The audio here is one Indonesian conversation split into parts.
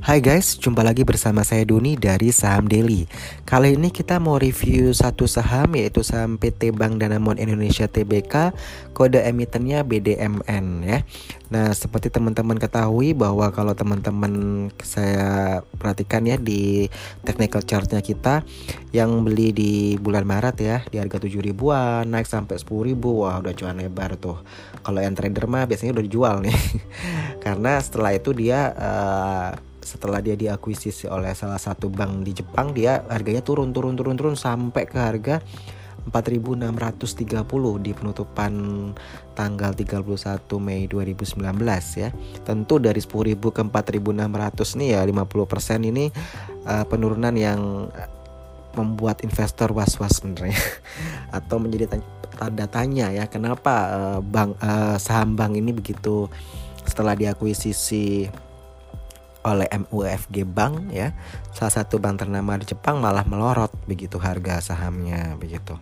Hai guys, jumpa lagi bersama saya Duni dari Saham Daily. Kali ini kita mau review satu saham yaitu saham PT Bank Danamon Indonesia Tbk, kode emitennya BDMN ya. Nah, seperti teman-teman ketahui bahwa kalau teman-teman saya perhatikan ya di technical chartnya kita yang beli di bulan Maret ya di harga 7 ribuan naik sampai 10 ribu wah udah cuan lebar tuh. Kalau yang trader mah biasanya udah dijual nih. Karena setelah itu dia uh, setelah dia diakuisisi oleh salah satu bank di Jepang dia harganya turun turun turun turun sampai ke harga 4.630 di penutupan tanggal 31 Mei 2019 ya. Tentu dari 10.000 ke 4.600 nih ya 50% ini uh, penurunan yang membuat investor was-was sebenarnya atau menjadi tanda tanya ya kenapa uh, bank uh, saham bank ini begitu setelah diakuisisi oleh MUFG Bank ya salah satu bank ternama di Jepang malah melorot begitu harga sahamnya begitu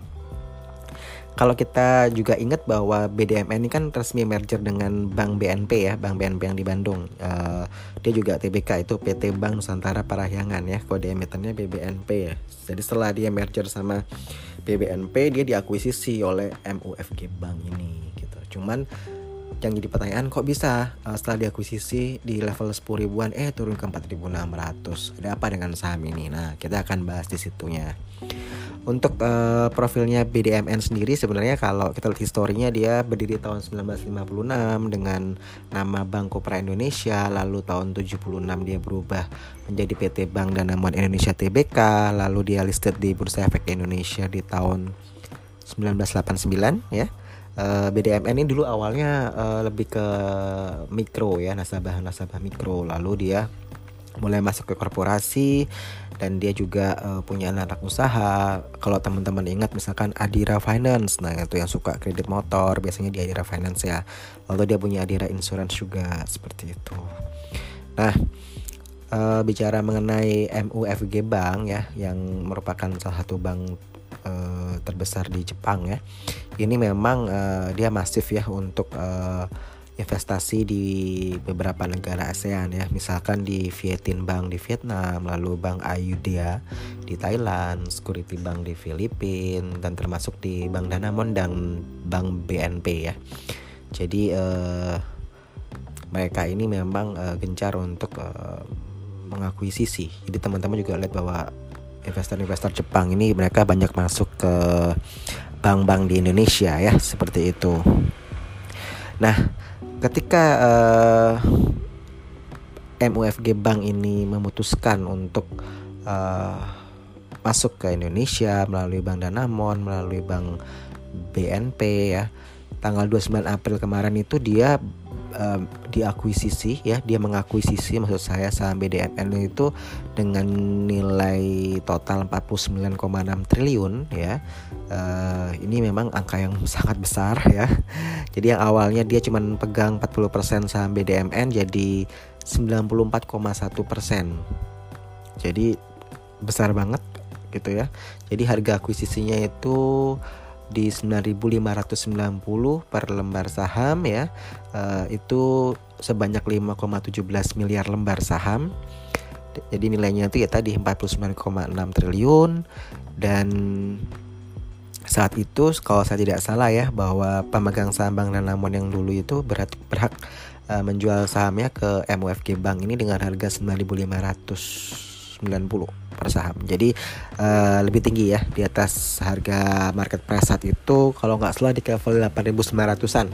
kalau kita juga ingat bahwa BDMN ini kan resmi merger dengan Bank BNP ya, Bank BNP yang di Bandung. Uh, dia juga TBK itu PT Bank Nusantara Parahyangan ya, kode emitennya BBNP ya. Jadi setelah dia merger sama BBNP, dia diakuisisi oleh MUFG Bank ini gitu. Cuman yang jadi pertanyaan kok bisa uh, setelah diakuisisi di level 10 ribuan eh turun ke 4600 ada apa dengan saham ini? Nah kita akan bahas di situnya. Untuk uh, profilnya BDMN sendiri sebenarnya kalau kita lihat historinya dia berdiri tahun 1956 dengan nama Bank Kopra Indonesia lalu tahun 76 dia berubah menjadi PT Bank Danamon Indonesia Tbk lalu dia listed di Bursa Efek Indonesia di tahun 1989 ya eh, BDMN ini dulu awalnya uh, lebih ke mikro ya nasabah nasabah mikro. Lalu dia mulai masuk ke korporasi dan dia juga uh, punya anak usaha. Kalau teman-teman ingat misalkan Adira Finance nah itu yang suka kredit motor biasanya di Adira Finance ya. Lalu dia punya Adira Insurance juga seperti itu. Nah uh, bicara mengenai MUFG Bank ya yang merupakan salah satu bank uh, terbesar di Jepang ya. Ini memang uh, dia masif ya untuk uh, investasi di beberapa negara ASEAN ya. Misalkan di Bank di Vietnam, lalu Bank Ayudhya di Thailand, Security Bank di Filipina dan termasuk di Bank Danamon dan Bank BNP ya. Jadi uh, mereka ini memang uh, gencar untuk uh, mengakuisisi. Jadi teman-teman juga lihat bahwa investor-investor Jepang ini mereka banyak masuk ke bank-bank di Indonesia ya seperti itu. Nah, ketika uh, eh, MUFG Bank ini memutuskan untuk uh, masuk ke Indonesia melalui Bank Danamon, melalui Bank BNP ya. Tanggal 29 April kemarin itu dia uh, diakuisisi ya dia mengakuisisi maksud saya saham BDMN itu dengan nilai total 49,6 triliun ya. Uh, ini memang angka yang sangat besar ya. Jadi yang awalnya dia cuma pegang 40% saham BDMN jadi 94,1 persen. Jadi besar banget gitu ya. Jadi harga akuisisinya itu di 9.590 per lembar saham ya. Uh, itu sebanyak 5,17 miliar lembar saham. Jadi nilainya itu ya tadi 49,6 triliun. Dan saat itu kalau saya tidak salah ya bahwa pemegang saham Bank Danamon yang dulu itu berhak, berhak uh, menjual sahamnya ke MUFG Bank ini dengan harga 9.500 90 per saham. Jadi uh, lebih tinggi ya di atas harga market price saat itu kalau nggak salah di level 8.900-an.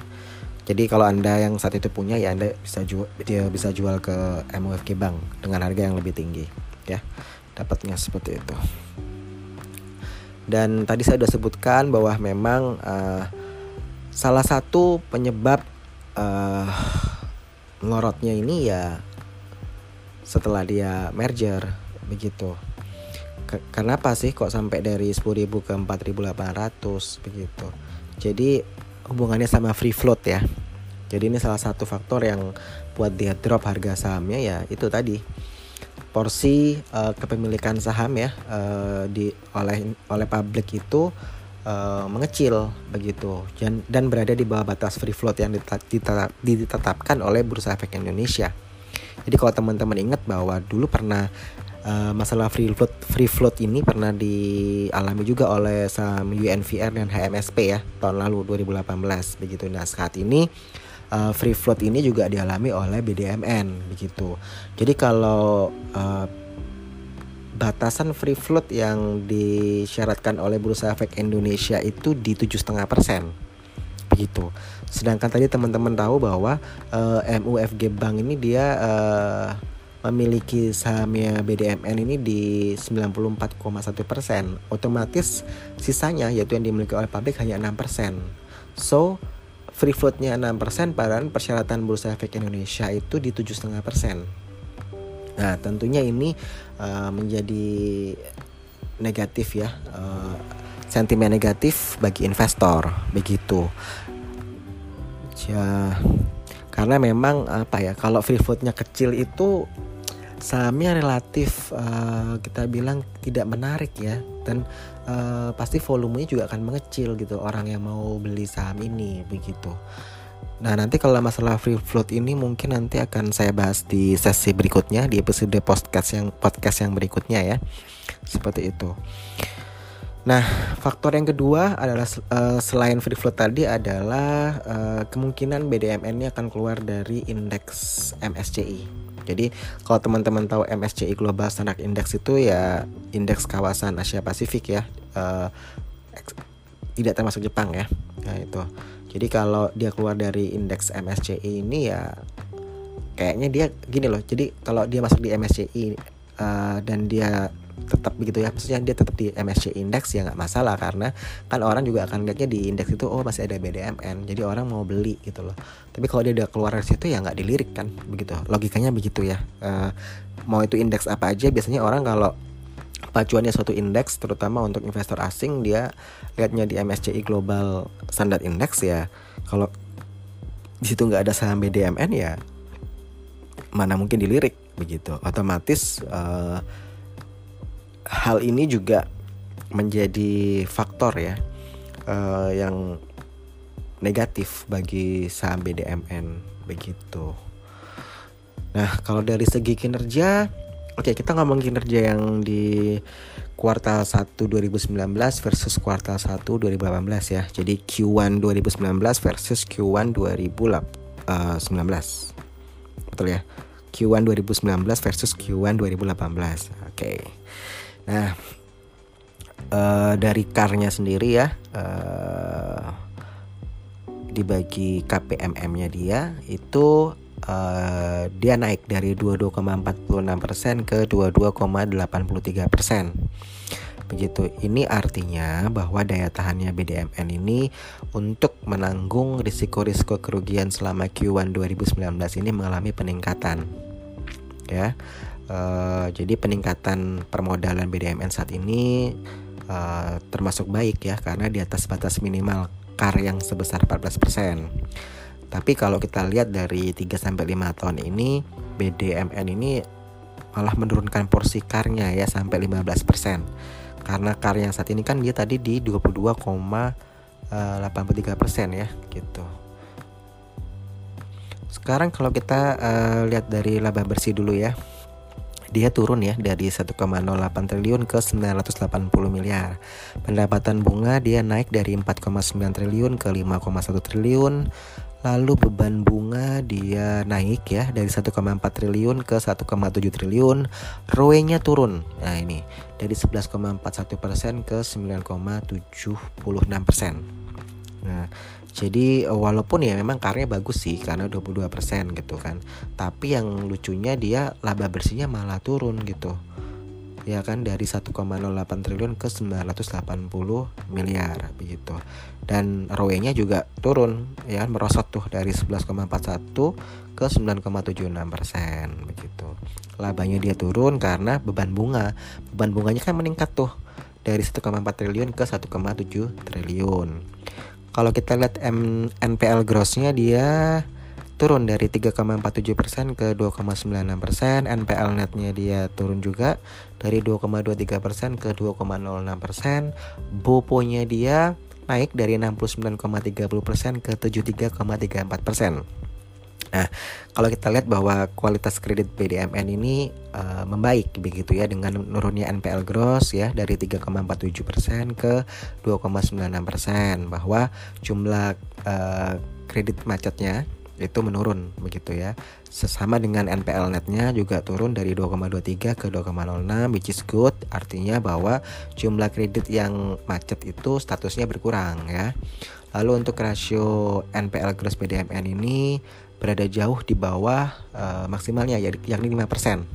Jadi kalau Anda yang saat itu punya ya Anda bisa jual dia bisa jual ke MUFG Bank dengan harga yang lebih tinggi ya. Dapatnya seperti itu. Dan tadi saya sudah sebutkan bahwa memang uh, salah satu penyebab uh, melorotnya ini ya setelah dia merger begitu kenapa sih kok sampai dari 10.000 ke 4.800 begitu. Jadi hubungannya sama free float ya. Jadi ini salah satu faktor yang buat dia drop harga sahamnya ya itu tadi. Porsi uh, kepemilikan saham ya uh, di oleh oleh publik itu uh, mengecil begitu. Dan, dan berada di bawah batas free float yang ditetapkan oleh Bursa Efek Indonesia. Jadi kalau teman-teman ingat bahwa dulu pernah uh, masalah free float free float ini pernah dialami juga oleh saham UNVR dan HMSP ya tahun lalu 2018 begitu. Nah saat ini uh, free float ini juga dialami oleh BDMN begitu. Jadi kalau uh, batasan free float yang disyaratkan oleh Bursa Efek Indonesia itu di tujuh setengah persen begitu. Sedangkan tadi teman-teman tahu bahwa uh, MUFG Bank ini dia uh, memiliki sahamnya BDMN ini di 94,1 persen. Otomatis sisanya yaitu yang dimiliki oleh pabrik hanya 6 persen. So free floatnya 6 persen, padahal persyaratan Bursa Efek Indonesia itu di 7,5 persen. Nah tentunya ini uh, menjadi negatif ya. Uh, sentimen negatif bagi investor begitu ya karena memang apa ya kalau free floatnya kecil itu sahamnya relatif uh, kita bilang tidak menarik ya dan uh, pasti volumenya juga akan mengecil gitu orang yang mau beli saham ini begitu. Nah nanti kalau masalah free float ini mungkin nanti akan saya bahas di sesi berikutnya di episode podcast yang podcast yang berikutnya ya seperti itu. Nah, faktor yang kedua adalah uh, selain free float tadi adalah uh, kemungkinan BDMN ini akan keluar dari indeks MSCI. Jadi, kalau teman-teman tahu MSCI Global Standard Index itu ya indeks kawasan Asia Pasifik ya. Uh, tidak termasuk Jepang ya. Nah, itu. Jadi kalau dia keluar dari indeks MSCI ini ya kayaknya dia gini loh. Jadi kalau dia masuk di MSCI uh, dan dia tetap begitu ya. Maksudnya dia tetap di MSCI index ya nggak masalah. Karena kan orang juga akan lihatnya di indeks itu oh masih ada BDMN jadi orang mau beli gitu loh. Tapi kalau dia udah keluar dari situ ya nggak dilirik kan. Begitu. Logikanya begitu ya. Uh, mau itu indeks apa aja biasanya orang kalau pacuannya suatu indeks terutama untuk investor asing dia lihatnya di MSCI Global Standard Index ya. Kalau di situ nggak ada saham BDMN ya mana mungkin dilirik begitu. Otomatis uh, hal ini juga menjadi faktor ya uh, yang negatif bagi saham BDMN begitu. Nah, kalau dari segi kinerja, oke okay, kita ngomong kinerja yang di kuartal 1 2019 versus kuartal 1 2018 ya. Jadi Q1 2019 versus Q1 2019. Betul ya? Q1 2019 versus Q1 2018. Oke. Okay. Nah, uh, dari karnya sendiri ya, uh, dibagi KPMM-nya dia itu uh, dia naik dari 22,46% ke 22,83%. Begitu. Ini artinya bahwa daya tahannya BDMN ini untuk menanggung risiko-risiko kerugian selama Q1 2019 ini mengalami peningkatan. Ya. Uh, jadi peningkatan permodalan BDMN saat ini uh, termasuk baik ya karena di atas batas minimal KAR yang sebesar 14%. Tapi kalau kita lihat dari 3 sampai 5 tahun ini BDMN ini malah menurunkan porsi karnya ya sampai 15%. Karena KAR yang saat ini kan dia tadi di 22,83% ya gitu. Sekarang kalau kita uh, lihat dari laba bersih dulu ya dia turun ya dari 1,08 triliun ke 980 miliar. Pendapatan bunga dia naik dari 4,9 triliun ke 5,1 triliun. Lalu beban bunga dia naik ya dari 1,4 triliun ke 1,7 triliun. ROE-nya turun. Nah, ini dari 11,41% ke 9,76%. Nah, jadi eh, walaupun ya memang karya bagus sih karena 22% gitu kan. Tapi yang lucunya dia laba bersihnya malah turun gitu. Ya kan dari 1,08 triliun ke 980 miliar begitu. Dan ROE-nya juga turun ya kan merosot tuh dari 11,41 ke 9,76 persen begitu. Labanya dia turun karena beban bunga. Beban bunganya kan meningkat tuh dari 1,4 triliun ke 1,7 triliun. Kalau kita lihat M NPL grossnya dia turun dari 3,47% ke 2,96%, NPL netnya dia turun juga dari 2,23% ke 2,06%, BOPO-nya dia naik dari 69,30% ke 73,34%. Nah, kalau kita lihat bahwa kualitas kredit BDMN ini uh, membaik begitu ya dengan menurunnya NPL gross ya dari 3,47% ke 2,96% bahwa jumlah uh, kredit macetnya itu menurun begitu ya. Sesama dengan NPL netnya juga turun dari 2,23 ke 2,06 which is good artinya bahwa jumlah kredit yang macet itu statusnya berkurang ya. Lalu untuk rasio NPL gross BDMN ini berada jauh di bawah uh, maksimalnya yakni 5%.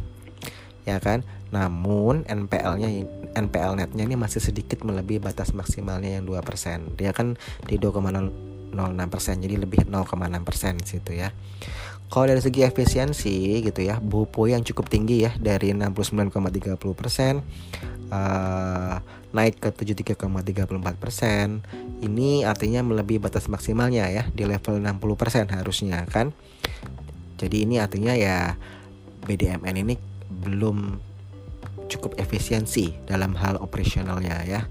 Ya kan? Namun NPL-nya NPL netnya ini masih sedikit melebihi batas maksimalnya yang 2%. Dia kan di 0,06% jadi lebih 0,6% situ ya. Kalau dari segi efisiensi gitu ya, BOPO yang cukup tinggi ya dari 69,30% uh, naik ke 73,34%. Ini artinya melebihi batas maksimalnya ya di level 60% harusnya kan. Jadi ini artinya ya BDMN ini belum cukup efisiensi dalam hal operasionalnya ya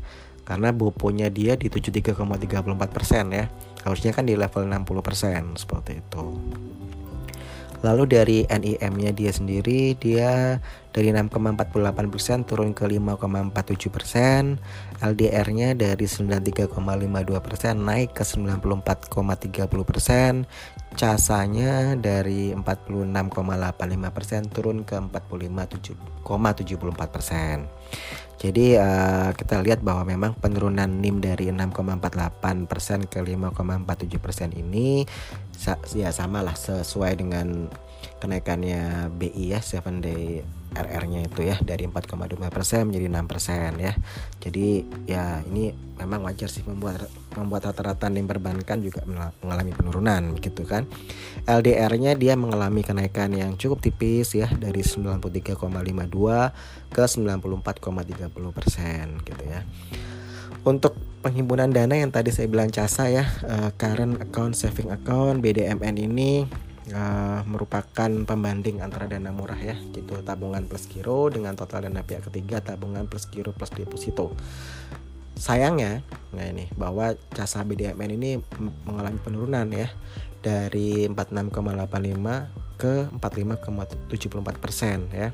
karena boponya dia di 73,34% ya harusnya kan di level 60% seperti itu lalu dari NIM-nya dia sendiri dia dari 6,48% turun ke 5,47% LDR-nya dari 93,52% naik ke 94,30% casanya dari 46,85% turun ke 45,74% jadi uh, kita lihat bahwa memang penurunan NIM dari 6,48% ke 5,47% ini ya sama lah sesuai dengan kenaikannya BI ya 7 day RR-nya itu ya dari 4,2% menjadi 6% ya. Jadi ya ini memang wajar sih membuat membuat rata-rata NIM perbankan juga mengalami penurunan gitu kan. LDR-nya dia mengalami kenaikan yang cukup tipis ya dari 93,52 ke 94,30% gitu ya. Untuk penghimpunan dana yang tadi saya bilang casa ya, uh, current account saving account BDMN ini uh, merupakan pembanding antara dana murah ya gitu. Tabungan plus giro dengan total dana pihak ketiga tabungan plus giro plus deposito. Sayangnya nah ini bahwa jasa BDMN ini mengalami penurunan ya dari 46,85 ke 45,74 persen ya.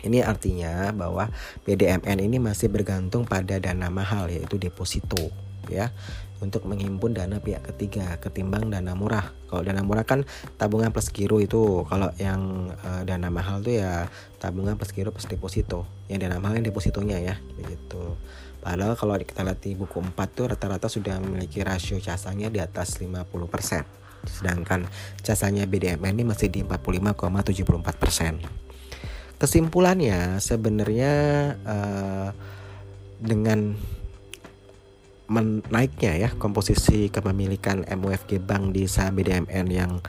Ini artinya bahwa BDMN ini masih bergantung pada dana mahal yaitu deposito ya untuk menghimpun dana pihak ketiga ketimbang dana murah. Kalau dana murah kan tabungan plus giro itu. Kalau yang uh, dana mahal tuh ya tabungan plus giro plus deposito. Yang dana mahal yang depositonya ya begitu. Padahal kalau kita lihat di buku 4 tuh rata-rata sudah memiliki rasio casanya di atas 50%. Sedangkan casanya BDMN ini masih di 45,74%. Kesimpulannya sebenarnya uh, dengan menaiknya ya komposisi kepemilikan MUFG Bank di saham BDMN yang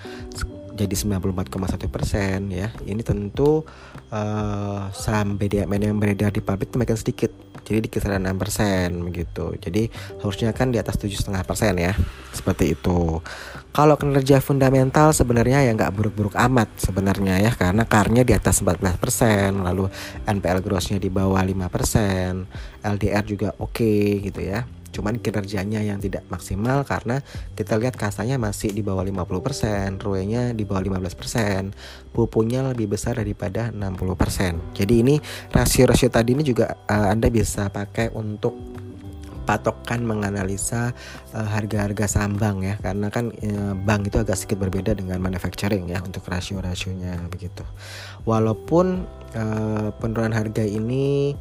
jadi 94,1 persen ya. Ini tentu uh, saham BDMN yang beredar di publik makin sedikit jadi di kisaran 6 persen begitu. Jadi harusnya kan di atas 7,5 persen ya seperti itu. Kalau kinerja fundamental sebenarnya ya nggak buruk-buruk amat sebenarnya ya karena karnya di atas 14 persen lalu NPL grossnya di bawah 5 persen LDR juga oke okay, gitu ya cuman kinerjanya yang tidak maksimal karena kita lihat kasanya masih di bawah 50%, ROE-nya di bawah 15%, pupunya lebih besar daripada 60%. Jadi ini rasio-rasio tadi ini juga uh, Anda bisa pakai untuk patokan menganalisa uh, harga-harga saham bank ya karena kan uh, bank itu agak sedikit berbeda dengan manufacturing ya untuk rasio-rasionya begitu. Walaupun uh, penurunan harga ini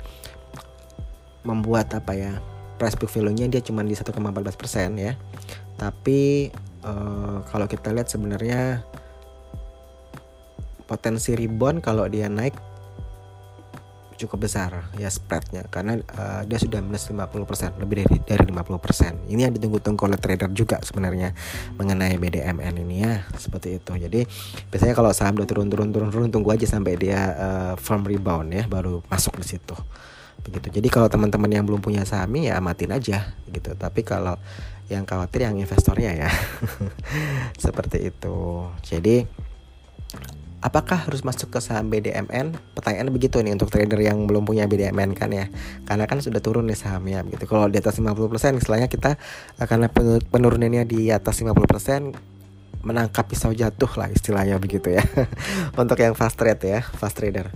membuat apa ya price book value-nya dia cuma di 1,14% ya. Tapi uh, kalau kita lihat sebenarnya potensi rebound kalau dia naik cukup besar ya spreadnya. Karena uh, dia sudah minus 50% lebih dari dari 50% ini yang ditunggu-tunggu oleh trader juga sebenarnya mengenai BDMN ini ya seperti itu. Jadi biasanya kalau saham udah turun-turun turun-turun tunggu aja sampai dia uh, firm rebound ya baru masuk di situ begitu. Jadi kalau teman-teman yang belum punya saham ya amatin aja gitu. Tapi kalau yang khawatir yang investornya ya. Seperti itu. Jadi apakah harus masuk ke saham BDMN pertanyaan begitu nih untuk trader yang belum punya BDMN kan ya. Karena kan sudah turun nih sahamnya gitu. Kalau di atas 50% istilahnya kita karena penurunannya di atas 50% menangkap pisau jatuh lah istilahnya begitu ya. Untuk yang fast trade ya fast trader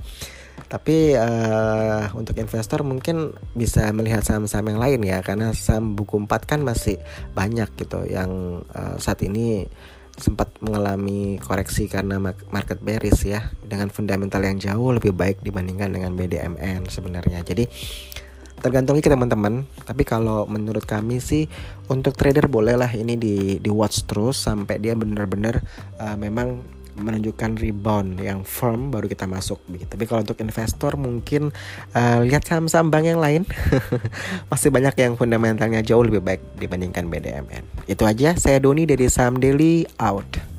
tapi uh, untuk investor mungkin bisa melihat saham-saham yang lain ya karena saham buku 4 kan masih banyak gitu yang uh, saat ini sempat mengalami koreksi karena market bearish ya dengan fundamental yang jauh lebih baik dibandingkan dengan BDMN sebenarnya. Jadi tergantung kita teman-teman. Tapi kalau menurut kami sih untuk trader bolehlah ini di di watch terus sampai dia benar-benar uh, memang menunjukkan rebound yang firm baru kita masuk begitu. Tapi kalau untuk investor mungkin uh, lihat saham-saham bank yang lain masih banyak yang fundamentalnya jauh lebih baik dibandingkan BDMN. Itu aja saya Doni dari Saham Daily out.